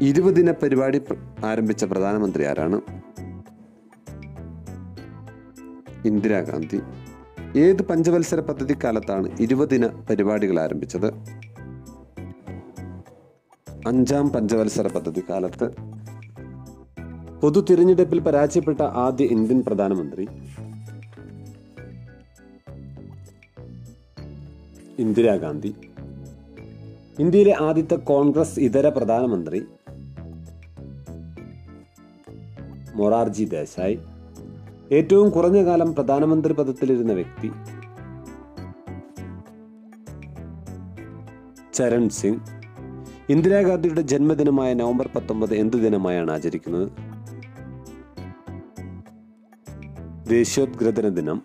ഇരുപതിന പരിപാടി ആരംഭിച്ച പ്രധാനമന്ത്രി ആരാണ്? ഇന്ദിരാഗാന്ധി. ഏത് പഞ്ചവത്സര പദ്ധതി കാലത്താണ് ഇരുപതിന പരിപാടികൾ ആരംഭിച്ചത്? അഞ്ചാം പഞ്ചവത്സര പദ്ധതി കാലത്ത് പൊതു തിരഞ്ഞെടുപ്പിൽ പരാജയപ്പെട്ട ആദ്യ ഇന്ത്യൻ പ്രധാനമന്ത്രി. ഇന്ദിരാഗാന്ധി. ഇന്ത്യയിലെ ആദ്യത്തെ കോൺഗ്രസ് ഇതര പ്രധാനമന്ത്രി. മൊറാർജി ദേശായി. ഏറ്റവും കുറഞ്ഞ കാലം പ്രധാനമന്ത്രി പദത്തിലിരുന്ന വ്യക്തി ചരൺ സിംഗ്. ഇന്ദിരാഗാന്ധിയുടെ ജന്മദിനമായ നവംബർ പത്തൊമ്പത് എന്ത് ദിനമായാണ് ആചരിക്കുന്നത്? ദേശീയോദ്ഗ്രഥന ദിനം.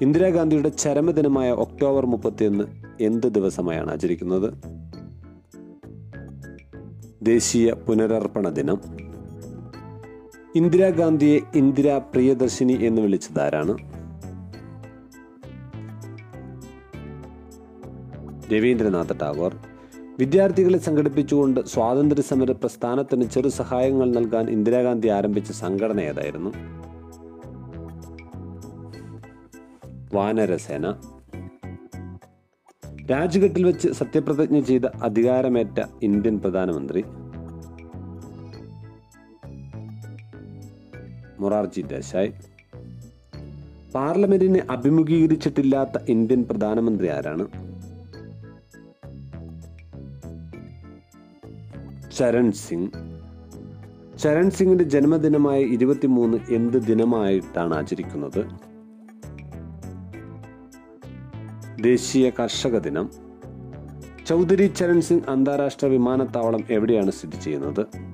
ഇന്ദിരാഗാന്ധിയുടെ ചരമദിനമായ ഒക്ടോബർ മുപ്പത്തിയൊന്ന് എന്ത് ദിവസമായാണ് ആചരിക്കുന്നത്? ദേശീയ പുനരർപ്പണ ദിനം. ഇന്ദിരാഗാന്ധിയെ ഇന്ദിര പ്രിയദർശിനി എന്ന് വിളിച്ചതാരാണ് രവീന്ദ്രനാഥ ടാഗോർ. വിദ്യാർത്ഥികളെ സംഘടിപ്പിച്ചുകൊണ്ട് സ്വാതന്ത്ര്യ സമര പ്രസ്ഥാനത്തിന് ചെറു സഹായങ്ങൾ നൽകാൻ ഇന്ദിരാഗാന്ധി ആരംഭിച്ച സംഘടന ഏതായിരുന്നു? വാനരസേന. രാജ്ഘട്ടിൽ വെച്ച് സത്യപ്രതിജ്ഞ ചെയ്ത അധികാരമേറ്റ ഇന്ത്യൻ പ്രധാനമന്ത്രി മൊറാർജി ദേശായ്. പാർലമെന്റിനെ അഭിമുഖീകരിച്ചിട്ടില്ലാത്ത ഇന്ത്യൻ പ്രധാനമന്ത്രി ആരാണ്? ചരൺ സിംഗ്. ചരൺ സിംഗിന്റെ ജന്മദിനമായ ഇരുപത്തിമൂന്ന് എന്ത് ദിനമായിട്ടാണ് ആചരിക്കുന്നത്? ദേശീയ കർഷക ദിനം. ചൗധരി ചരൺ സിംഗ് അന്താരാഷ്ട്ര വിമാനത്താവളം എവിടെയാണ് സ്ഥിതി ചെയ്യുന്നത്?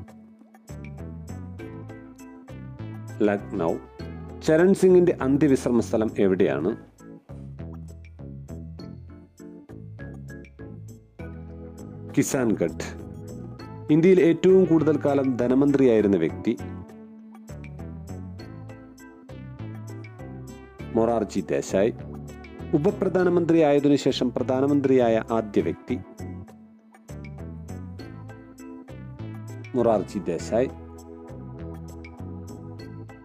ലക്നൗ. ചരൺ സിംഗിന്റെ അന്ത്യവിശ്രമ സ്ഥലം എവിടെയാണ്? കിസാൻഗഡ്. ഇന്ത്യയിൽ ഏറ്റവും കൂടുതൽ കാലം ധനമന്ത്രിയായിരുന്ന വ്യക്തി മൊറാർജി ദേശായി. ഉപപ്രധാനമന്ത്രി ആയതിനു ശേഷം പ്രധാനമന്ത്രിയായ ആദ്യ വ്യക്തി മൊറാർജി ദേശായി.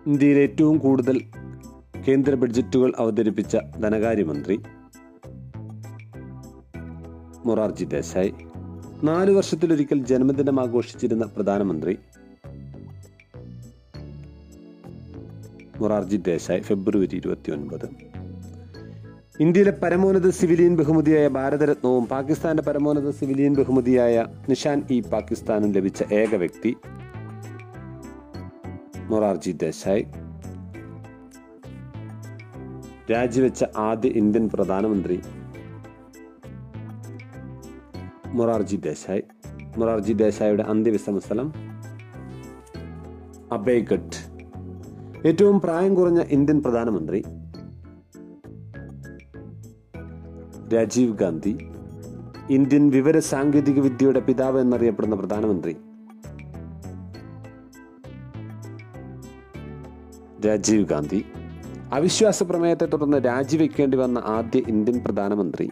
ഇന്ത്യയിൽ ഏറ്റവും കൂടുതൽ കേന്ദ്ര ബഡ്ജറ്റുകൾ അവതരിപ്പിച്ച ധനകാര്യമന്ത്രി മൊറാർജി ദേശായി നാല് വർഷത്തിലൊരിക്കൽ ജന്മദിനം ആഘോഷിച്ചിരുന്ന പ്രധാനമന്ത്രി മൊറാർജി ദേശായി ഫെബ്രുവരി ഇരുപത്തി ഒൻപത് ഇന്ത്യയിലെ പരമോന്നത സിവിലിയൻ ബഹുമതിയായ ഭാരതരത്നവും പാകിസ്ഥാന്റെ പരമോന്നത സിവിലിയൻ ബഹുമതിയായ നിഷാൻ ഇ പാകിസ്ഥാനും ലഭിച്ച ഏക വ്യക്തി മൊറാർജി ദേശായി രാജിവെച്ച ആദ്യ ഇന്ത്യൻ പ്രധാനമന്ത്രി മൊറാർജി ദേശായി മൊറാർജി ദേശായിയുടെ അന്ത്യവിശ്രമ സ്ഥലം അബേഗഡ്. ഏറ്റവും പ്രായം കുറഞ്ഞ ഇന്ത്യൻ പ്രധാനമന്ത്രി രാജീവ് ഗാന്ധി ഇന്ത്യൻ വിവര സാങ്കേതിക വിദ്യയുടെ പിതാവ് എന്നറിയപ്പെടുന്ന പ്രധാനമന്ത്രി രാജീവ് ഗാന്ധി. അവിശ്വാസ പ്രമേയത്തെ തുടർന്ന് രാജിവെക്കേണ്ടി വന്ന ആദ്യ ഇന്ത്യൻ പ്രധാനമന്ത്രി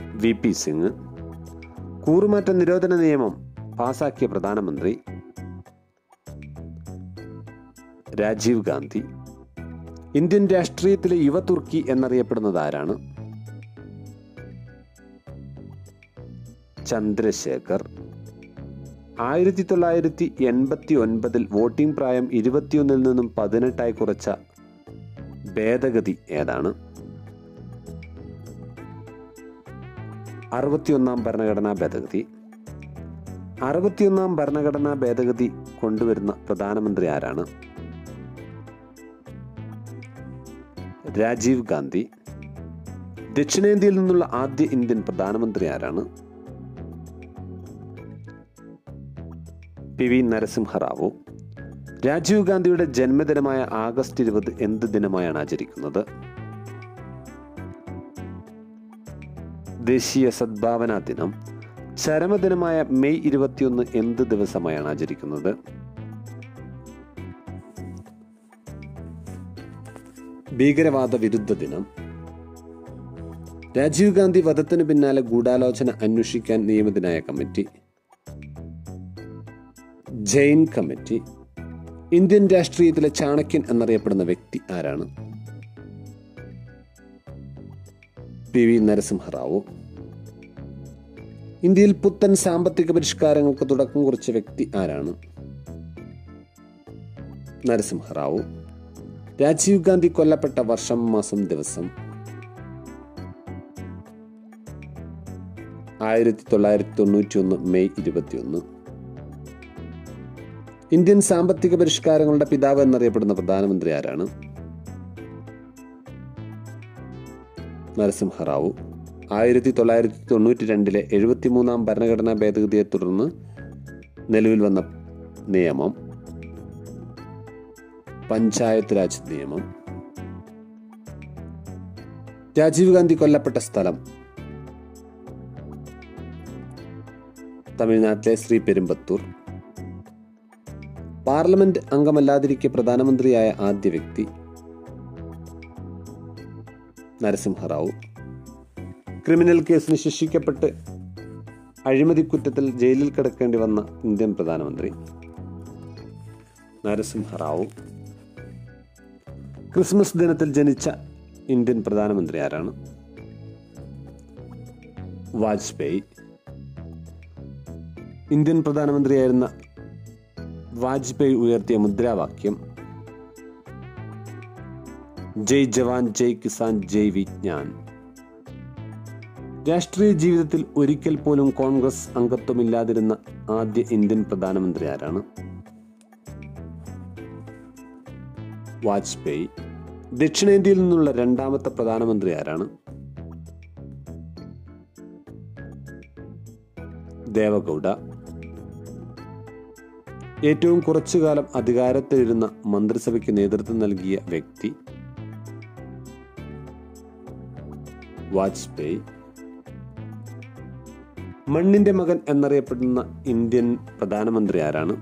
വി പി സിംഗ്. കൂറുമാറ്റ നിരോധന നിയമം പാസാക്കിയ പ്രധാനമന്ത്രി രാജീവ് ഗാന്ധി. ഇന്ത്യൻ രാഷ്ട്രീയത്തിലെ യുവ തുർക്കി എന്നറിയപ്പെടുന്നത് ആരാണ്? ചന്ദ്രശേഖർ ആയിരത്തി തൊള്ളായിരത്തി എൺപത്തി ഒൻപതിൽ വോട്ടിംഗ് പ്രായം ഇരുപത്തിയൊന്നിൽ നിന്നും പതിനെട്ടായി കുറച്ച ഭേദഗതി ഏതാണ്? അറുപത്തിയൊന്നാം ഭരണഘടനാ ഭേദഗതി. അറുപത്തിയൊന്നാം ഭരണഘടനാ ഭേദഗതി കൊണ്ടുവരുന്ന പ്രധാനമന്ത്രി ആരാണ്? രാജീവ് ഗാന്ധി. ദക്ഷിണേന്ത്യയിൽ നിന്നുള്ള ആദ്യ ഇന്ത്യൻ പ്രധാനമന്ത്രി ആരാണ്? പി വി നരസിംഹറാവു രാജീവ് ഗാന്ധിയുടെ ജന്മദിനമായ ആഗസ്റ്റ് ഇരുപത് എന്ത് ദിനമായാണ് ആചരിക്കുന്നത്? ദേശീയ സദ്ഭാവനാ ദിനം ചരമദിനമായ മെയ് ഇരുപത്തിയൊന്ന് എന്ത് ദിവസമായാണ് ആചരിക്കുന്നത്? ഭീകരവാദ വിരുദ്ധ ദിനം രാജീവ് ഗാന്ധി വധത്തിന് പിന്നാലെ ഗൂഢാലോചന അന്വേഷിക്കാൻ നിയമിതനായ കമ്മിറ്റി ജെയിൻ കമ്മിറ്റി ഇന്ത്യൻ രാഷ്ട്രീയത്തിലെ ചാണക്യൻ എന്നറിയപ്പെടുന്ന വ്യക്തി ആരാണ്? P V Narasimha Rao. ഇന്ത്യയിൽ പുത്തൻ സാമ്പത്തിക പരിഷ്കാരങ്ങൾക്ക് തുടക്കം കുറിച്ച വ്യക്തി ആരാണ്? നരസിംഹറാവു. രാജീവ് ഗാന്ധി കൊല്ലപ്പെട്ട വർഷം മാസം ദിവസം. ആയിരത്തി തൊള്ളായിരത്തി തൊണ്ണൂറ്റി ഒന്ന് മെയ് ഇരുപത്തിയൊന്ന്. ഇന്ത്യൻ സാമ്പത്തിക പരിഷ്കാരങ്ങളുടെ പിതാവ് എന്നറിയപ്പെടുന്ന പ്രധാനമന്ത്രി ആരാണ്? നരസിംഹറാവു ആയിരത്തി തൊള്ളായിരത്തി തൊണ്ണൂറ്റി രണ്ടിലെ എഴുപത്തിമൂന്നാം ഭരണഘടനാ ഭേദഗതിയെ തുടർന്ന് നിലവിൽ വന്ന നിയമം. പഞ്ചായത്ത് രാജ് നിയമം. രാജീവ് ഗാന്ധി കൊല്ലപ്പെട്ട സ്ഥലം. തമിഴ്നാട്ടിലെ ശ്രീ പെരുമ്പത്തൂർ. പാർലമെന്റ് അംഗമല്ലാതിരിക്കെ പ്രധാനമന്ത്രിയായ ആദ്യ വ്യക്തി നരസിംഹറാവു. ക്രിമിനൽ കേസിന് ശിക്ഷിക്കപ്പെട്ട് അഴിമതി കുറ്റത്തിൽ ജയിലിൽ കിടക്കേണ്ടി വന്ന ഇന്ത്യൻ പ്രധാനമന്ത്രി നരസിംഹറാവു. ക്രിസ്മസ് ദിനത്തിൽ ജനിച്ച ഇന്ത്യൻ പ്രധാനമന്ത്രി ആരാണ്? വാജ്പേയി. ഇന്ത്യൻ പ്രധാനമന്ത്രിയായിരുന്ന വാജ്പേയി ഉയർത്തിയ മുദ്രാവാക്യം ജയ് ജവാൻ ജയ് കിസാൻ ജയ് വിജ്ഞാൻ. രാഷ്ട്രീയ ജീവിതത്തിൽ ഒരിക്കൽ പോലും കോൺഗ്രസ് അംഗത്വമില്ലാതിരുന്ന ആദ്യ ഇന്ത്യൻ പ്രധാനമന്ത്രി ആരാണ്? വാജ്പേയി. ദക്ഷിണേന്ത്യയിൽ നിന്നുള്ള രണ്ടാമത്തെ പ്രധാനമന്ത്രി ആരാണ്? ദേവഗൌഡ. ഏറ്റവും കുറച്ചു കാലം അധികാരത്തിലിരുന്ന മന്ത്രിസഭയ്ക്ക് നേതൃത്വം നൽകിയ വ്യക്തി വാജ്പേയി. മണ്ണിന്റെ മകൻ എന്നറിയപ്പെടുന്ന ഇന്ത്യൻ പ്രധാനമന്ത്രി ആരാണ്?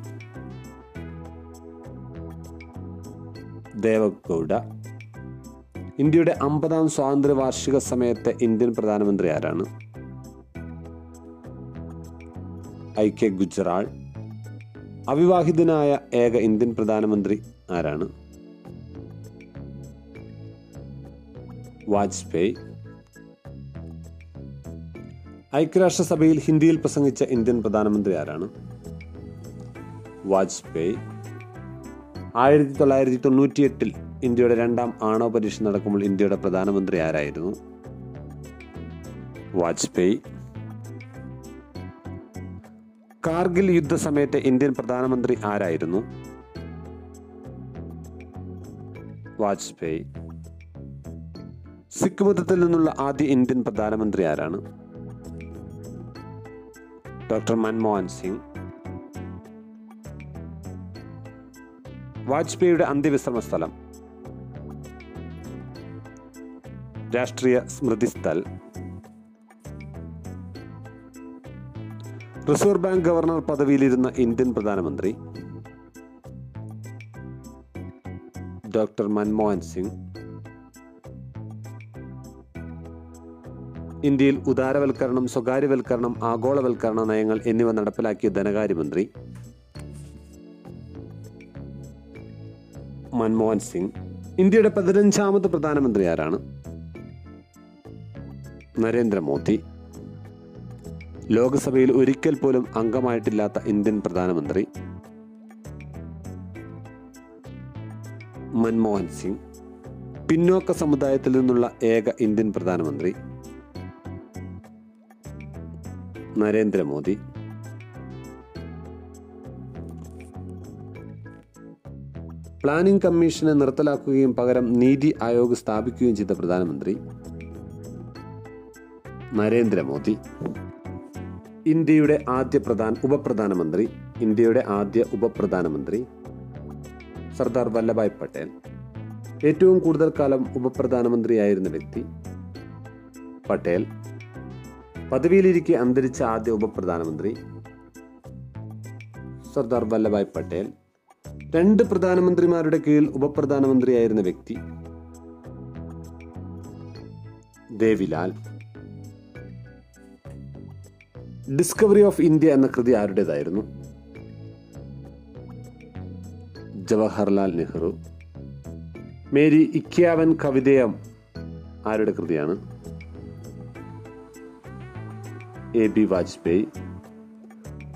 ദേവഗൗഡ. ഇന്ത്യയുടെ അമ്പതാം സ്വാതന്ത്ര്യ വാർഷിക സമയത്തെ ഇന്ത്യൻ പ്രധാനമന്ത്രി ആരാണ്? I K Gujral. അവിവാഹിതനായ ഏക ഇന്ത്യൻ പ്രധാനമന്ത്രി ആരാണ്? വാജ്പേയി. ഐക്യരാഷ്ട്രസഭയിൽ ഹിന്ദിയിൽ പ്രസംഗിച്ച ഇന്ത്യൻ പ്രധാനമന്ത്രി ആരാണ്? വാജ്പേയി. ആയിരത്തി തൊള്ളായിരത്തി തൊണ്ണൂറ്റിയെട്ടിൽ ഇന്ത്യയുടെ രണ്ടാം ആണവ പരീക്ഷ നടക്കുമ്പോൾ ഇന്ത്യയുടെ പ്രധാനമന്ത്രി ആരായിരുന്നു? വാജ്പേയി. കാർഗിൽ യുദ്ധസമയത്തെ ഇന്ത്യൻ പ്രധാനമന്ത്രി ആരായിരുന്നു? വാജ്പേയി. സിഖ് മതത്തിൽ നിന്നുള്ള ആദ്യ ഇന്ത്യൻ പ്രധാനമന്ത്രി ആരാണ്? ഡോക്ടർ മൻമോഹൻ സിംഗ്. വാജ്പേയിയുടെ അന്ത്യവിശ്രമ സ്ഥലം. Rashtriya Smriti Sthal. Reserve bank governor പദവിയിലിരുന്ന Indian പ്രധാനമന്ത്രി ഡോക്ടർ മൻമോഹൻ സിംഗ് ഇന്ത്യയിൽ ഉദാരവൽക്കരണം സ്വകാര്യവൽക്കരണം ആഗോളവൽക്കരണ നയങ്ങൾ എന്നിവ നടപ്പിലാക്കിയ ധനകാര്യമന്ത്രി മൻമോഹൻ സിംഗ് ഇന്ത്യയുടെ പതിനഞ്ചാമത് പ്രധാനമന്ത്രി ആരാണ് നരേന്ദ്രമോദി. ലോക്സഭയിൽ ഒരിക്കൽ പോലും അംഗമായിട്ടില്ലാത്ത ഇന്ത്യൻ പ്രധാനമന്ത്രി മൻമോഹൻ സിംഗ് പിന്നോക്ക സമുദായത്തിൽ നിന്നുള്ള ഏക ഇന്ത്യൻ പ്രധാനമന്ത്രി നരേന്ദ്രമോദി പ്ലാനിംഗ് കമ്മീഷനെ നിർത്തലാക്കുകയും പകരം നീതി ആയോഗ് സ്ഥാപിക്കുകയും ചെയ്ത പ്രധാനമന്ത്രി നരേന്ദ്രമോദി. ഇന്ത്യയുടെ ആദ്യ പ്രധാന ഉപപ്രധാനമന്ത്രി ഇന്ത്യയുടെ ആദ്യ ഉപപ്രധാനമന്ത്രി സർദാർ വല്ലഭായ് പട്ടേൽ ഏറ്റവും കൂടുതൽ കാലം ഉപപ്രധാനമന്ത്രിയായിരുന്ന വ്യക്തി പട്ടേൽ പദവിയിലിരിക്കെ അന്തരിച്ച ആദ്യ ഉപപ്രധാനമന്ത്രി സർദാർ വല്ലഭായ് പട്ടേൽ രണ്ട് പ്രധാനമന്ത്രിമാരുടെ കീഴിൽ ഉപപ്രധാനമന്ത്രിയായിരുന്ന വ്യക്തി ദേവിലാൽ ഡിസ്കവറി ഓഫ് ഇന്ത്യ എന്ന കൃതി ആരുടേതായിരുന്നു? ജവഹർലാൽ നെഹ്റു. മേരി ഇക്യാവൻ കവിതയം ആരുടെ കൃതിയാണ്? A B Vajpayee.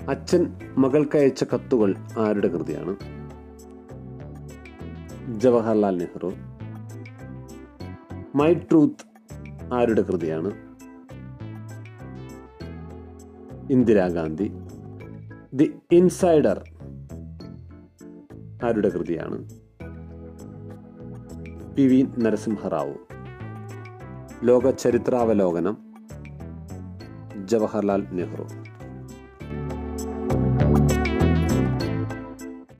അച്ഛൻ മകൾക്കയച്ച കത്തുകൾ ആരുടെ കൃതിയാണ്? ജവഹർലാൽ നെഹ്റു. മൈ ട്രൂത്ത് ആരുടെ കൃതിയാണ്? ഇന്ദിരാഗാന്ധി ദി ഇൻസൈഡർ ആരുടെ കൃതിയാണ്? P V Narasimha Rao. ലോക ചരിത്രാവലോകനം ജവഹർലാൽ നെഹ്റു.